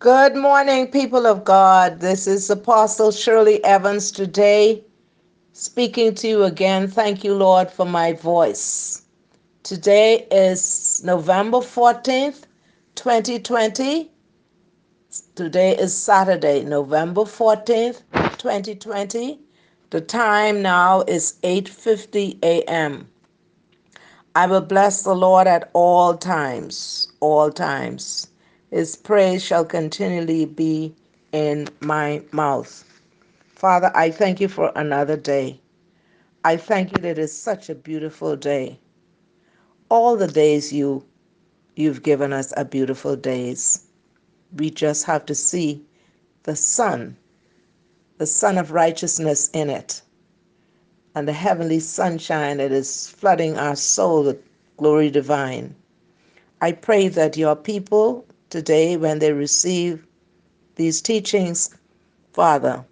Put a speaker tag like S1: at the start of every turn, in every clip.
S1: Good morning, people of God. This is Apostle Shirley Evans today, speaking to you again. Thank you, Lord, for my voice. Today is November 14th, 2020. Today is Saturday, November 14th, 2020. The time now is 8:50 a.m. I will bless the Lord at all times, all times. His praise shall continually be in my mouth. Father, I thank you for another day. I thank you that it's such a beautiful day. All the days you you've given us are beautiful days. We just have to see the sun, the sun of righteousness in it, and the heavenly sunshine that is flooding our soul with glory divine. I pray that your people today, when they receive these teachings, Father,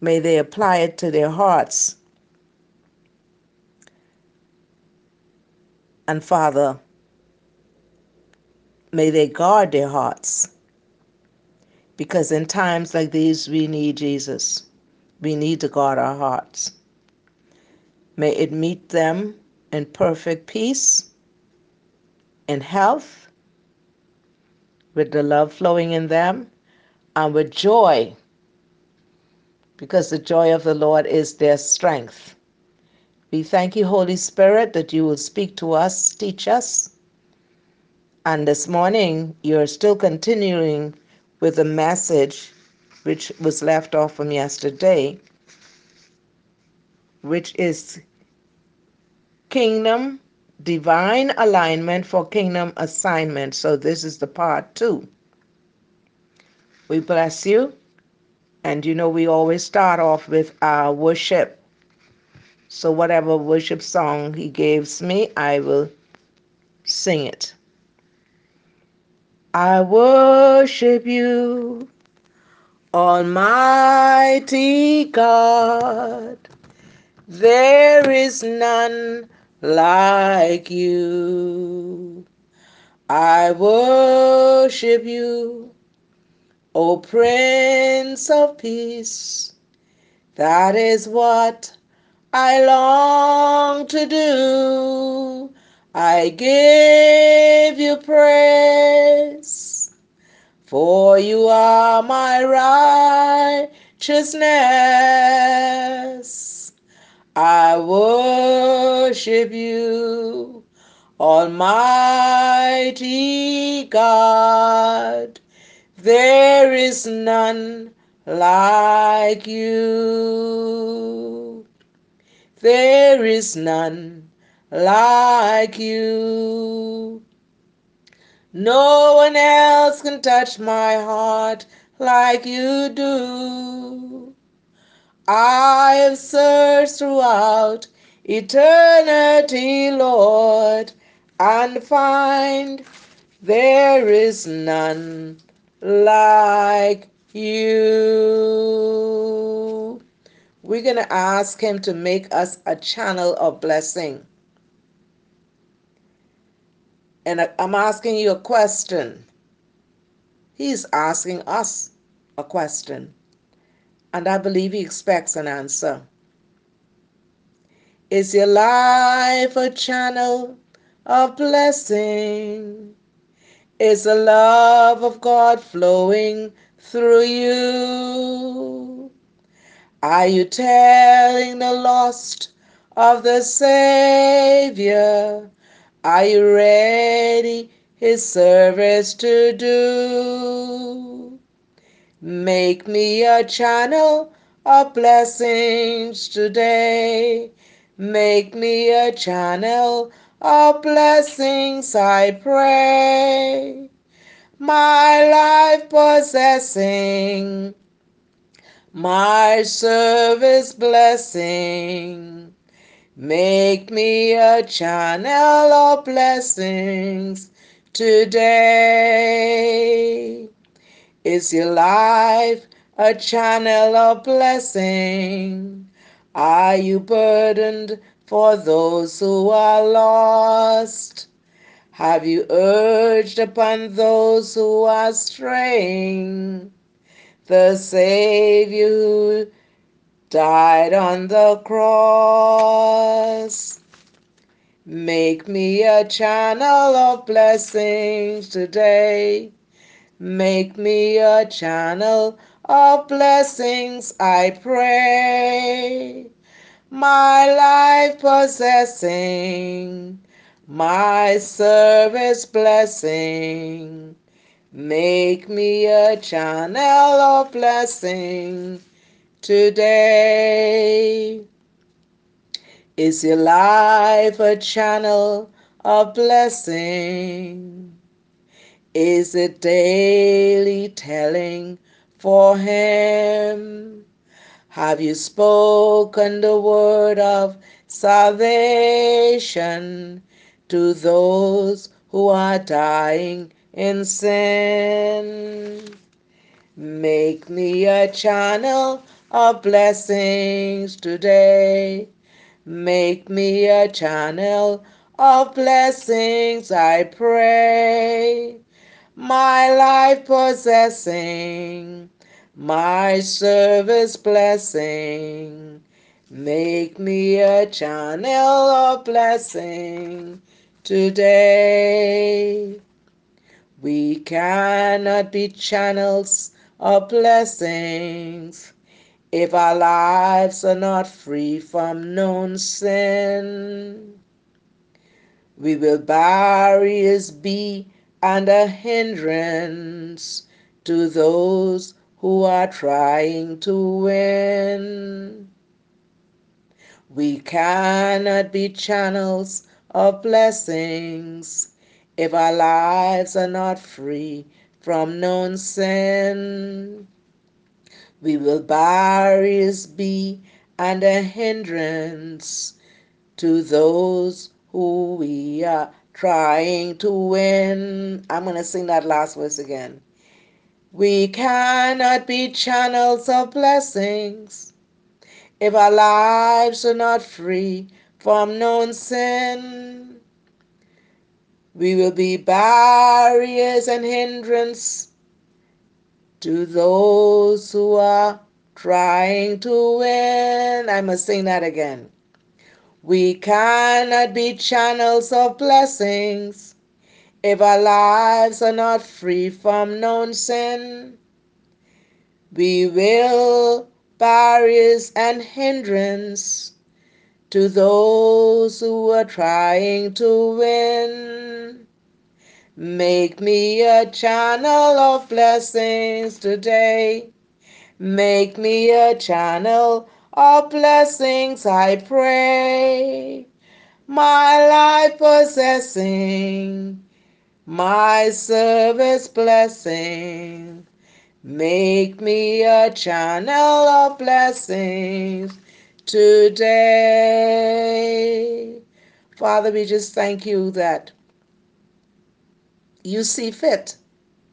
S1: may they apply it to their hearts. And Father, may they guard their hearts. Because in times like these, we need Jesus. We need to guard our hearts. May it meet them in perfect peace, in health, with the love flowing in them, and with joy, because the joy of the Lord is their strength. We thank you, Holy Spirit, that you will speak to us, teach us. And this morning, you're still continuing with the message which was left off from yesterday, which is kingdom divine alignment for kingdom assignment. So, this is the part two. We bless you. And you know, we always start off with our worship. So, whatever worship song he gives me, I will sing it. I worship you, Almighty God. There is none like you. I worship you, O Prince of Peace. That is what I long to do. I give you praise, for you are my righteousness. I worship you, Almighty God. There is none like you. There is none like you. No one else can touch my heart like you do. I have searched throughout eternity, Lord, and find there is none like you. We're going to ask Him to make us a channel of blessing. And I'm asking you a question. He's asking us a question. And I believe He expects an answer. Is your life a channel of blessing? Is the love of God flowing through you? Are you telling the lost of the Savior? Are you ready His service to do? Make me a channel of blessings today. Make me a channel of blessings, I pray. My life possessing, my service blessing. Make me a channel of blessings today. Is your life a channel of blessing? Are you burdened for those who are lost? have you urged upon those who are straying? The Savior who died on the cross. Make me a channel of blessings today. Make me a channel of blessings, I pray. My life possessing, my service blessing. Make me a channel of blessing today. Is your life a channel of blessing? Is it daily telling for Him? Have you spoken the word of salvation to those who are dying in sin? Make me a channel of blessings today. Make me a channel of blessings, I pray. My life possessing, my service blessing. Make me a channel of blessing today. We cannot be channels of blessings if our lives are not free from known sin. We will barriers be and a hindrance to those who are trying to win. We cannot be channels of blessings if our lives are not free from known sin. We will barriers be and a hindrance to those who we are trying to win. I'm going to sing that last verse again. We cannot be channels of blessings if our lives are not free from known sin. We will be barriers and hindrance to those who are trying to win. I must sing that again. We cannot be channels of blessings if our lives are not free from known sin. We will barriers and hindrance to those who are trying to win. Make me a channel of blessings today. Make me a channel of blessings, I pray. My life possessing, my service blessing. Make me a channel of blessings today. Father, we just thank you that you see fit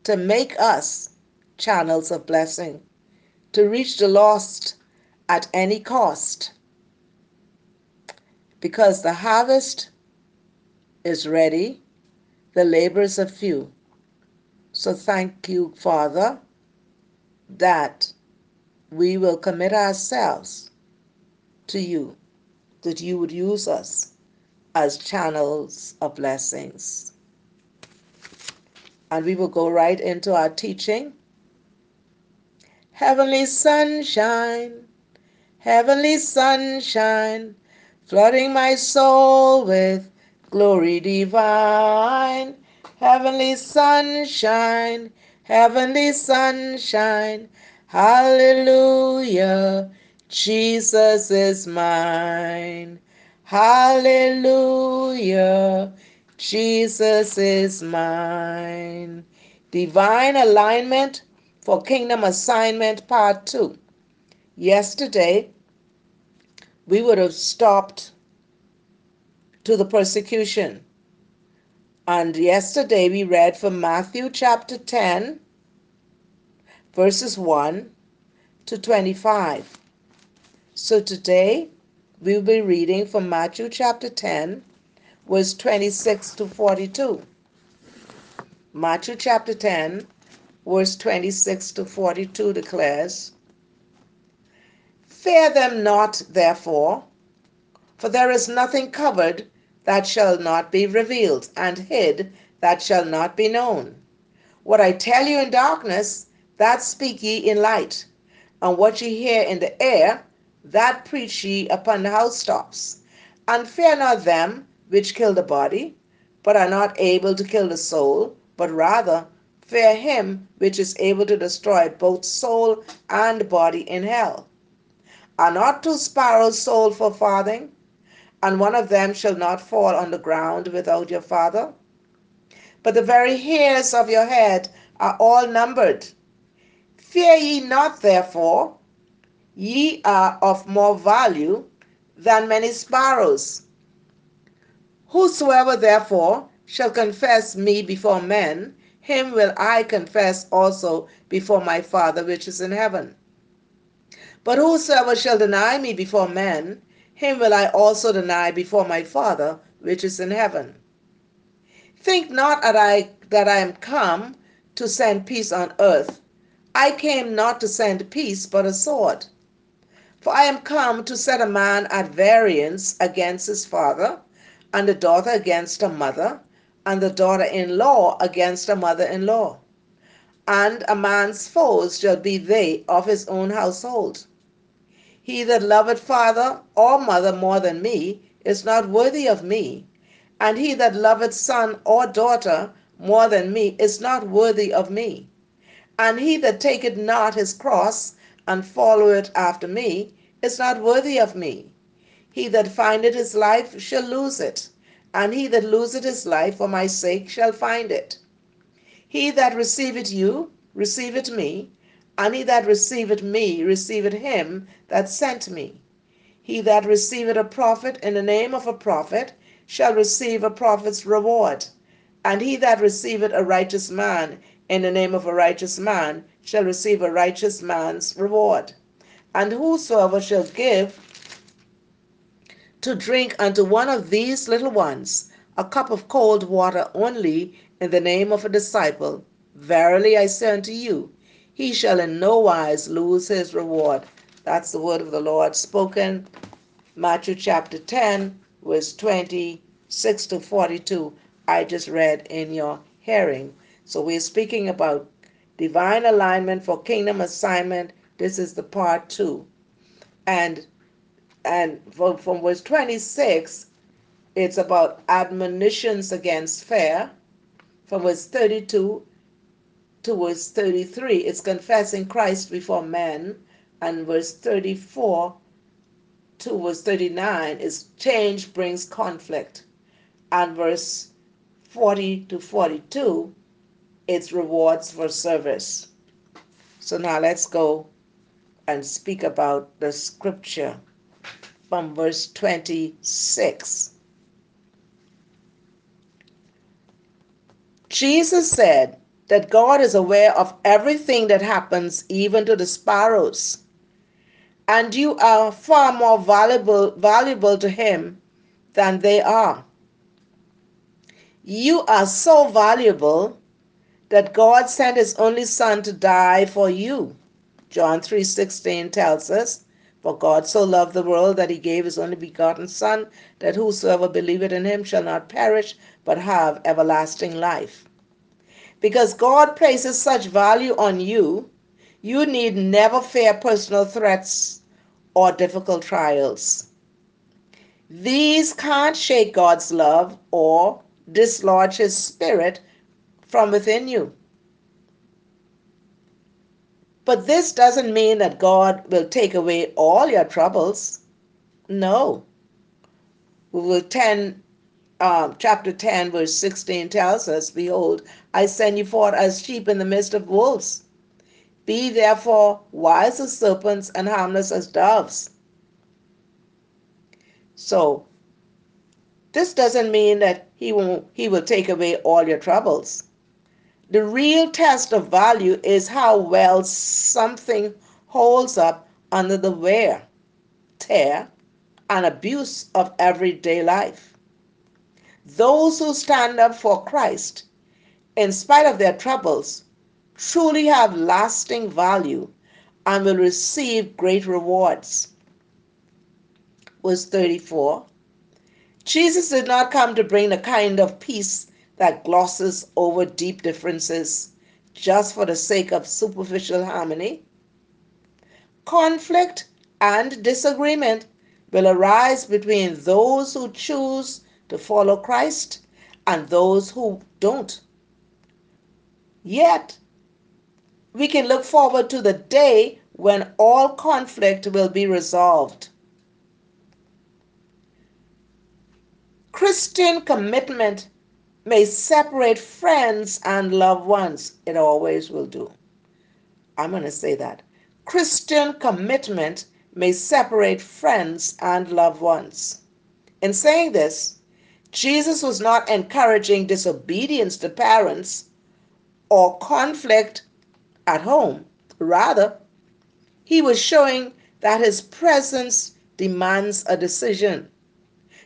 S1: to make us channels of blessing, to reach the lost at any cost, because the harvest is ready, the laborers are few. So thank you, Father, that we will commit ourselves to you, that you would use us as channels of blessings. And we will go right into our teaching. Heavenly sunshine, heavenly sunshine, flooding my soul with glory divine. Heavenly sunshine, heavenly sunshine, hallelujah, Jesus is mine. Hallelujah. Jesus is mine. Divine alignment for kingdom assignment part 2. Yesterday, we would have stopped to the persecution. And yesterday, we read from Matthew chapter 10, verses 1 to 25. So today, we'll be reading from Matthew chapter 10, verse 26 to 42. Matthew chapter 10, verse 26 to 42 declares, Fear them not, therefore, for there is nothing covered that shall not be revealed, and hid that shall not be known. What I tell you in darkness, that speak ye in light, and what ye hear in the air, that preach ye upon the housetops. And fear not them which kill the body, but are not able to kill the soul, but rather fear him which is able to destroy both soul and body in hell. Are not two sparrows sold for farthing? And one of them shall not fall on the ground without your father? But the very hairs of your head are all numbered. Fear ye not, therefore, ye are of more value than many sparrows. Whosoever therefore shall confess me before men, him will I confess also before my Father which is in heaven. But whosoever shall deny me before men, him will I also deny before my Father which is in heaven. Think not that I that I am come to send peace on earth. I came not to send peace, but a sword. For I am come to set a man at variance against his father, and a daughter against her mother, and the daughter in law against her mother in law. And a man's foes shall be they of his own household. He that loveth father or mother more than me is not worthy of me, and he that loveth son or daughter more than me is not worthy of me. And he that taketh not his cross and followeth after me is not worthy of me. He that findeth his life shall lose it, and he that loseth his life for my sake shall find it. He that receiveth you receiveth me, he that receiveth me receiveth him that sent me. He that receiveth a prophet in the name of a prophet shall receive a prophet's reward, and he that receiveth a righteous man in the name of a righteous man shall receive a righteous man's reward. And whosoever shall give to drink unto one of these little ones a cup of cold water only in the name of a disciple, verily I say unto you, he shall in no wise lose his reward. That's the word of the Lord spoken. Matthew chapter 10, verse 26 to 42. I just read in your hearing. So we're speaking about divine alignment for kingdom assignment. This is the part two. And and from, verse 26, it's about admonitions against fear. From verse 32 to verse 33, it's confessing Christ before men. And verse 34 to verse 39 is change brings conflict. And verse 40 to 42, it's rewards for service. So now let's go and speak about the scripture from verse 26. Jesus said, that God is aware of everything that happens, even to the sparrows. And you are far more valuable, valuable to Him than they are. You are so valuable that God sent His only Son to die for you. John 3:16 tells us, For God so loved the world that he gave his only begotten Son, that whosoever believeth in him shall not perish, but have everlasting life. Because God places such value on you, you need never fear personal threats or difficult trials. These can't shake God's love or dislodge His Spirit from within you. But this doesn't mean that God will take away all your troubles. No. We will 10 um, chapter 10, verse 16 tells us, Behold, I send you forth as sheep in the midst of wolves. Be therefore wise as serpents and harmless as doves. So, this doesn't mean that he will, he will take away all your troubles. The real test of value is how well something holds up under the wear, tear, and abuse of everyday life. Those who stand up for Christ in spite of their troubles, truly have lasting value and will receive great rewards. Verse 34 Jesus did not come to bring the kind of peace that glosses over deep differences just for the sake of superficial harmony. Conflict and disagreement will arise between those who choose to follow Christ and those who don't. Yet, we can look forward to the day when all conflict will be resolved. Christian commitment may separate friends and loved ones. It always will do. I'm going to say that. Christian commitment may separate friends and loved ones. In saying this, Jesus was not encouraging disobedience to parents or conflict at home. Rather, he was showing that his presence demands a decision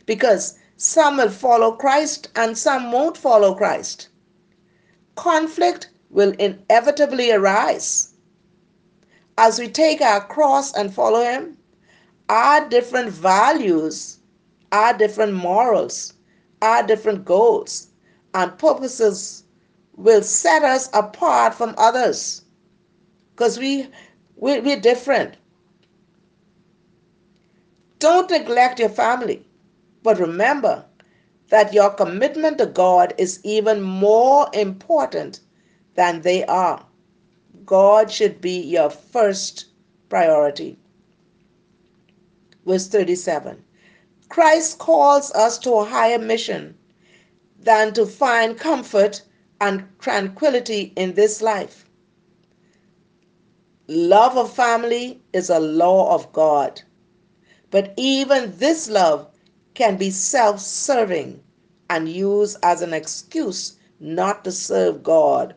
S1: because some will follow Christ and some won't follow Christ. Conflict will inevitably arise. As we take our cross and follow Him, our different values, our different morals, our different goals and purposes will set us apart from others because we, we, we're different. Don't neglect your family. But remember that your commitment to God is even more important than they are. God should be your first priority. Verse 37 Christ calls us to a higher mission than to find comfort and tranquility in this life. Love of family is a law of God. But even this love can be self serving and used as an excuse not to serve God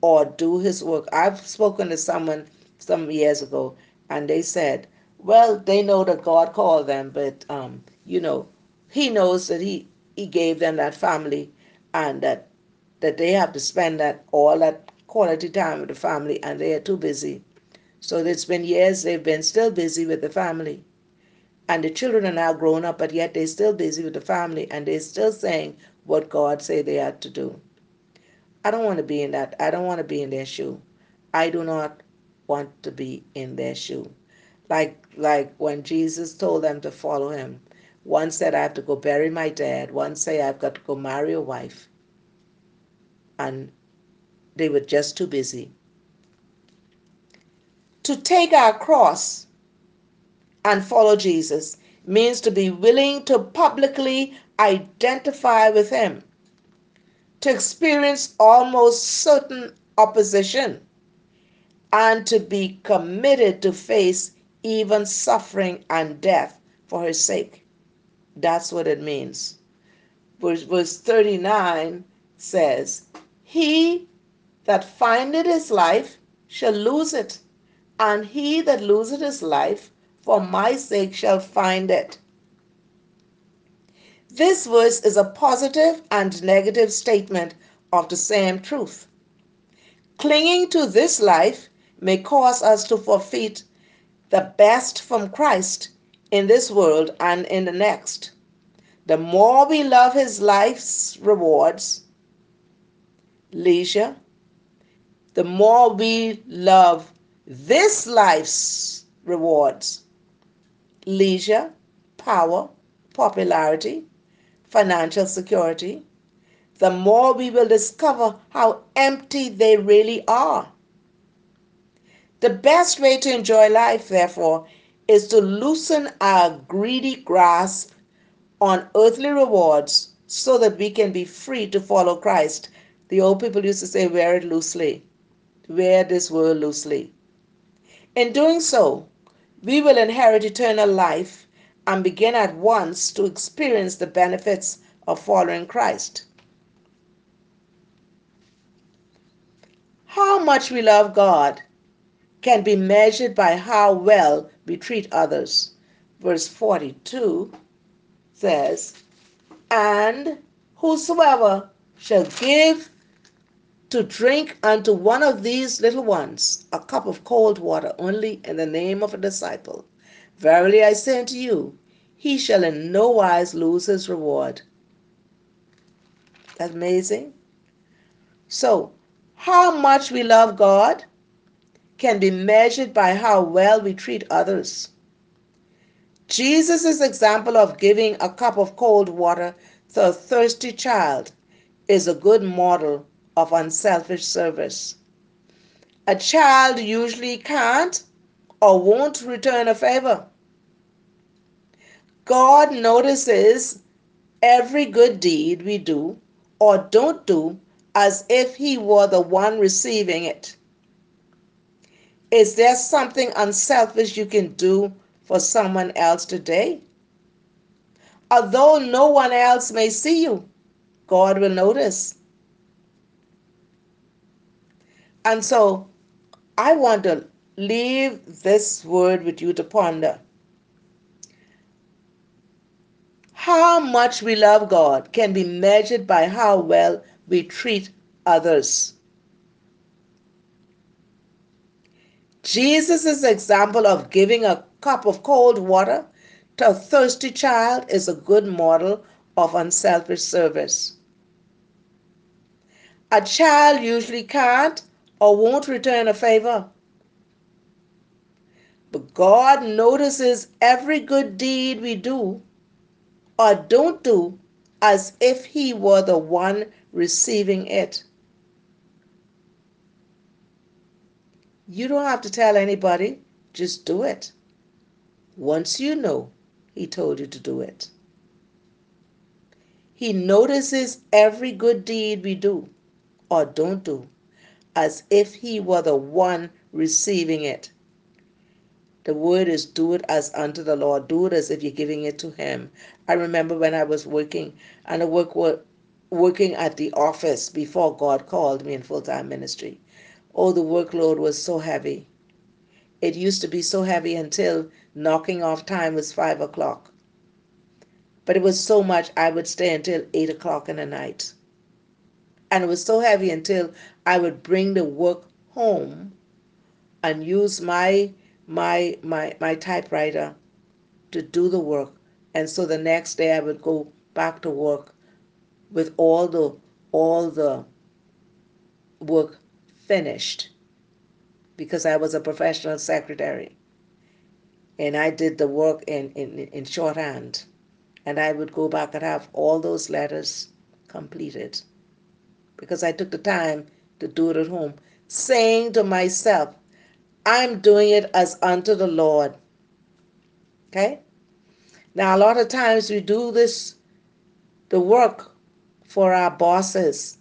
S1: or do His work. I've spoken to someone some years ago, and they said, well, they know that God called them, but um, you know, He knows that He He gave them that family, and that that they have to spend that all that quality time with the family, and they are too busy. So it's been years they've been still busy with the family and the children are now grown up, but yet they're still busy with the family and they're still saying what God say they had to do. I don't want to be in that. I don't want to be in their shoe. I do not want to be in their shoe. Like like when Jesus told them to follow him. One said I have to go bury my dad. One say I've got to go marry a wife. And they were just too busy. To take our cross and follow Jesus means to be willing to publicly identify with Him, to experience almost certain opposition, and to be committed to face even suffering and death for His sake. That's what it means. Verse, verse 39 says, He that findeth his life shall lose it, and he that loseth his life for my sake shall find it. This verse is a positive and negative statement of the same truth. Clinging to this life may cause us to forfeit the best from Christ in this world and in the next. The more we love his life's rewards, leisure, the more we love this life's rewards, leisure, power, popularity, financial security, the more we will discover how empty they really are. The best way to enjoy life, therefore, is to loosen our greedy grasp on earthly rewards so that we can be free to follow Christ. The old people used to say, wear it loosely, wear this world loosely. In doing so, we will inherit eternal life and begin at once to experience the benefits of following Christ. How much we love God can be measured by how well we treat others. Verse 42 says, And whosoever shall give to drink unto one of these little ones a cup of cold water only in the name of a disciple, verily I say unto you, he shall in no wise lose his reward. That's amazing. So, how much we love God can be measured by how well we treat others. Jesus' example of giving a cup of cold water to a thirsty child is a good model of unselfish service. A child usually can't or won't return a favor. God notices every good deed we do or don't do as if He were the one receiving it. Is there something unselfish you can do for someone else today? Although no one else may see you, God will notice. And so I want to leave this word with you to ponder. How much we love God can be measured by how well we treat others. Jesus' example of giving a cup of cold water to a thirsty child is a good model of unselfish service. A child usually can't or won't return a favor. But God notices every good deed we do or don't do as if He were the one receiving it. You don't have to tell anybody, just do it. Once you know, He told you to do it. He notices every good deed we do or don't do as if He were the one receiving it. The word is do it as unto the Lord. Do it as if you're giving it to Him. I remember when I was working and I work working at the office before God called me in full time ministry. Oh, the workload was so heavy. It used to be so heavy until knocking off time was five o'clock. But it was so much I would stay until eight o'clock in the night. And it was so heavy until I would bring the work home and use my my my my typewriter to do the work. And so the next day I would go back to work with all the all the work finished because I was a professional secretary. And I did the work in, in, in shorthand. And I would go back and have all those letters completed because I took the time to do it at home, saying to myself, I'm doing it as unto the Lord. Okay? Now, a lot of times we do this, the work for our bosses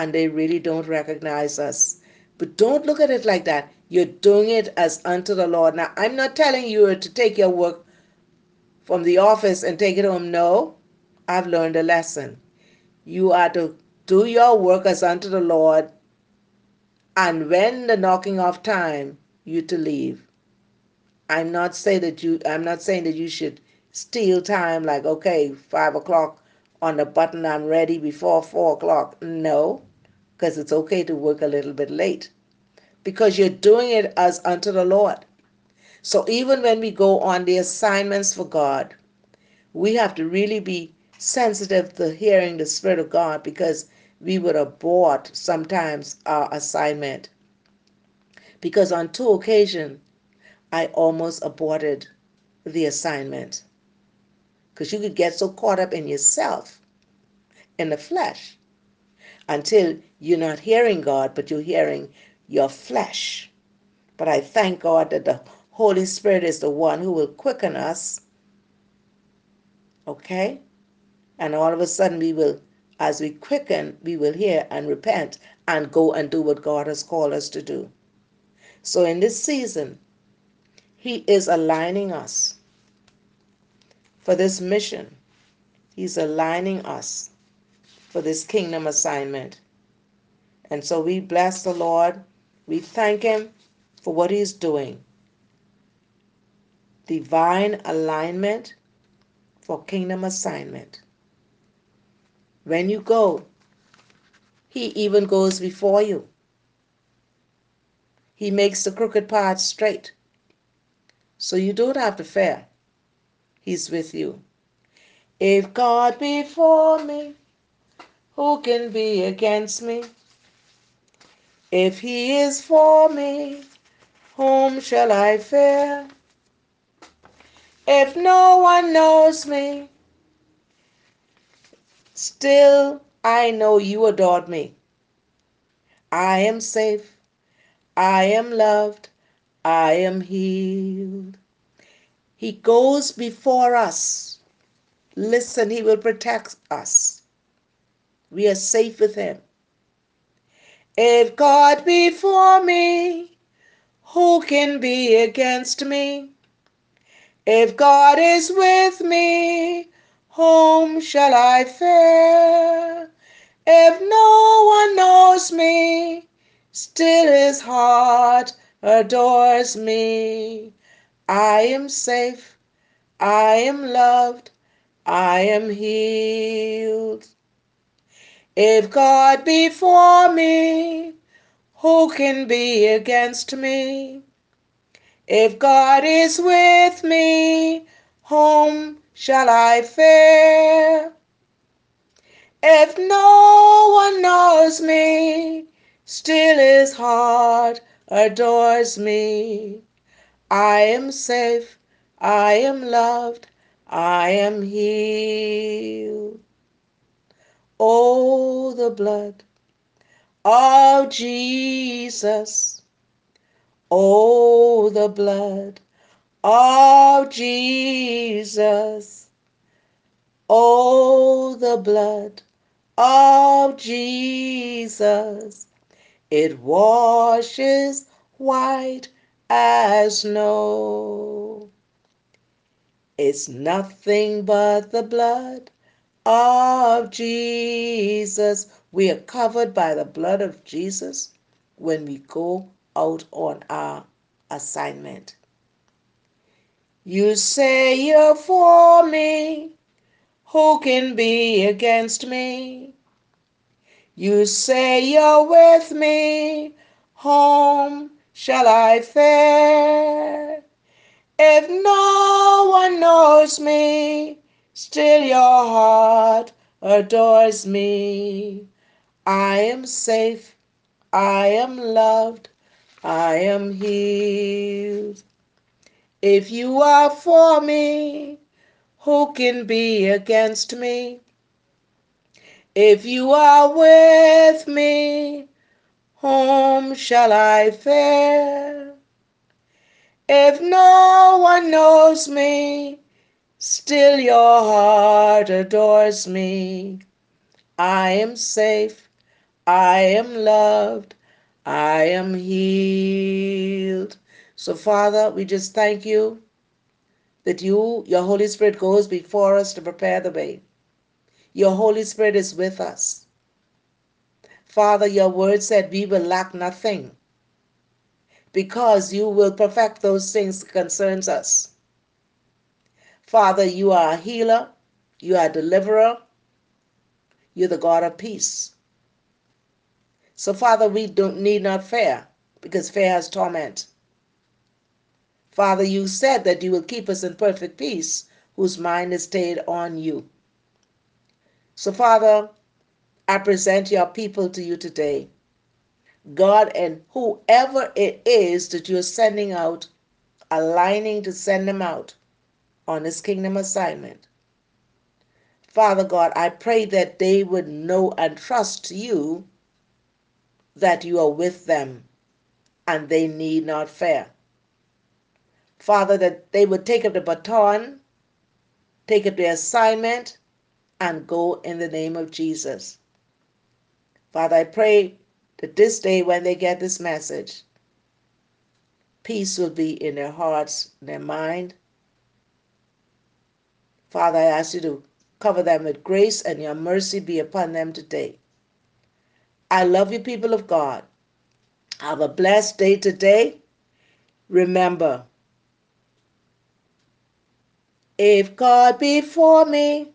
S1: and they really don't recognize us. But don't look at it like that. You're doing it as unto the Lord. Now, I'm not telling you to take your work from the office and take it home. No, I've learned a lesson. You are to do your work as unto the Lord, and when the knocking off time, you to leave. I'm not saying that you. I'm not saying that you should steal time. Like okay, five o'clock on the button. I'm ready before four o'clock. No, because it's okay to work a little bit late because you're doing it as unto the Lord. So even when we go on the assignments for God, we have to really be sensitive to hearing the Spirit of God because we would abort sometimes our assignment. Because on two occasions, I almost aborted the assignment. Because you could get so caught up in yourself, in the flesh, until you're not hearing God, but you're hearing your flesh. But I thank God that the Holy Spirit is the one who will quicken us. Okay? And all of a sudden, we will, as we quicken, we will hear and repent and go and do what God has called us to do. So in this season, He is aligning us for this mission. He's aligning us for this kingdom assignment. And so we bless the Lord. We thank Him for what He's doing. Divine alignment for kingdom assignment. When you go, He even goes before you. He makes the crooked path straight. So you don't have to fear. He's with you. If God be for me, who can be against me? If he is for me, whom shall I fear? If no one knows me, still I know you adored me. I am safe. I am loved. I am healed. He goes before us. Listen, He will protect us. We are safe with Him. If God be for me, who can be against me? If God is with me, whom shall I fear? If no one knows me, still his heart adores me. I am safe, I am loved, I am healed. If God be for me, who can be against me? If God is with me, whom shall I fear? If no one knows me, still his heart adores me. I am safe, I am loved, I am healed. Oh, the blood of Jesus. Oh, the blood of Jesus. Oh, the blood of Jesus. It washes white as snow. It's nothing but the blood of Jesus. We are covered by the blood of Jesus when we go out on our assignment. You say you're for me. Who can be against me? You say you're with me. Home shall I fare? If no one knows me, still your heart adores me. I am safe. I am loved. I am healed. If you are for me, who can be against me? If you are with me, whom shall I fear? If no one knows me, still your heart adores me. I am safe. I am loved. I am healed. So, Father, we just thank you that you, your Holy Spirit, goes before us to prepare the way. Your Holy Spirit is with us. Father, your word said we will lack nothing because you will perfect those things that concerns us. Father, you are a healer, you are a deliverer, you're the God of peace. So, Father, we don't need not fear because fear has torment. Father, you said that you will keep us in perfect peace whose mind is stayed on you. So, Father, I present your people to you today. God, and whoever it is that you're sending out, aligning to send them out on this kingdom assignment. Father God, I pray that they would know and trust you that you are with them and they need not fear. Father, that they would take up the baton, take up their assignment, and go in the name of Jesus. Father, I pray that this day when they get this message, peace will be in their hearts, their mind. Father, I ask you to cover them with grace and your mercy be upon them today. I love you, people of God. Have a blessed day today. Remember, if God be for me,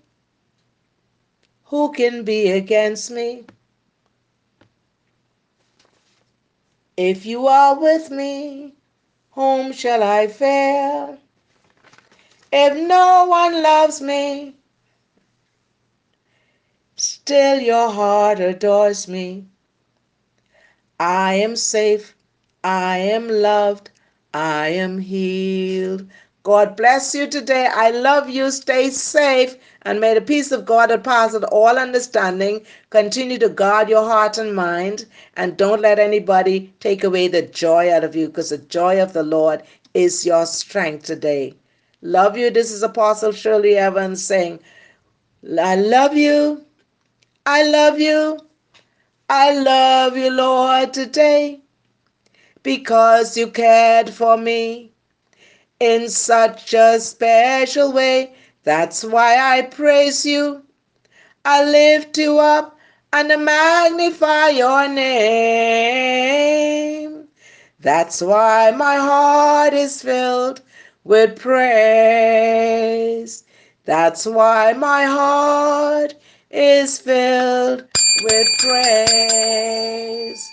S1: who can be against me? If you are with me, whom shall I fear? If no one loves me, still your heart adores me. I am safe, I am loved, I am healed. God bless you today. I love you. Stay safe. And may the peace of God that passes all understanding continue to guard your heart and mind. And don't let anybody take away the joy out of you because the joy of the Lord is your strength today. Love you. This is Apostle Shirley Evans saying, I love you. I love you. I love you, Lord, today because you cared for me in such a special way. That's why I praise you. I lift you up and magnify your name. That's why my heart is filled with praise. That's why my heart is filled with praise.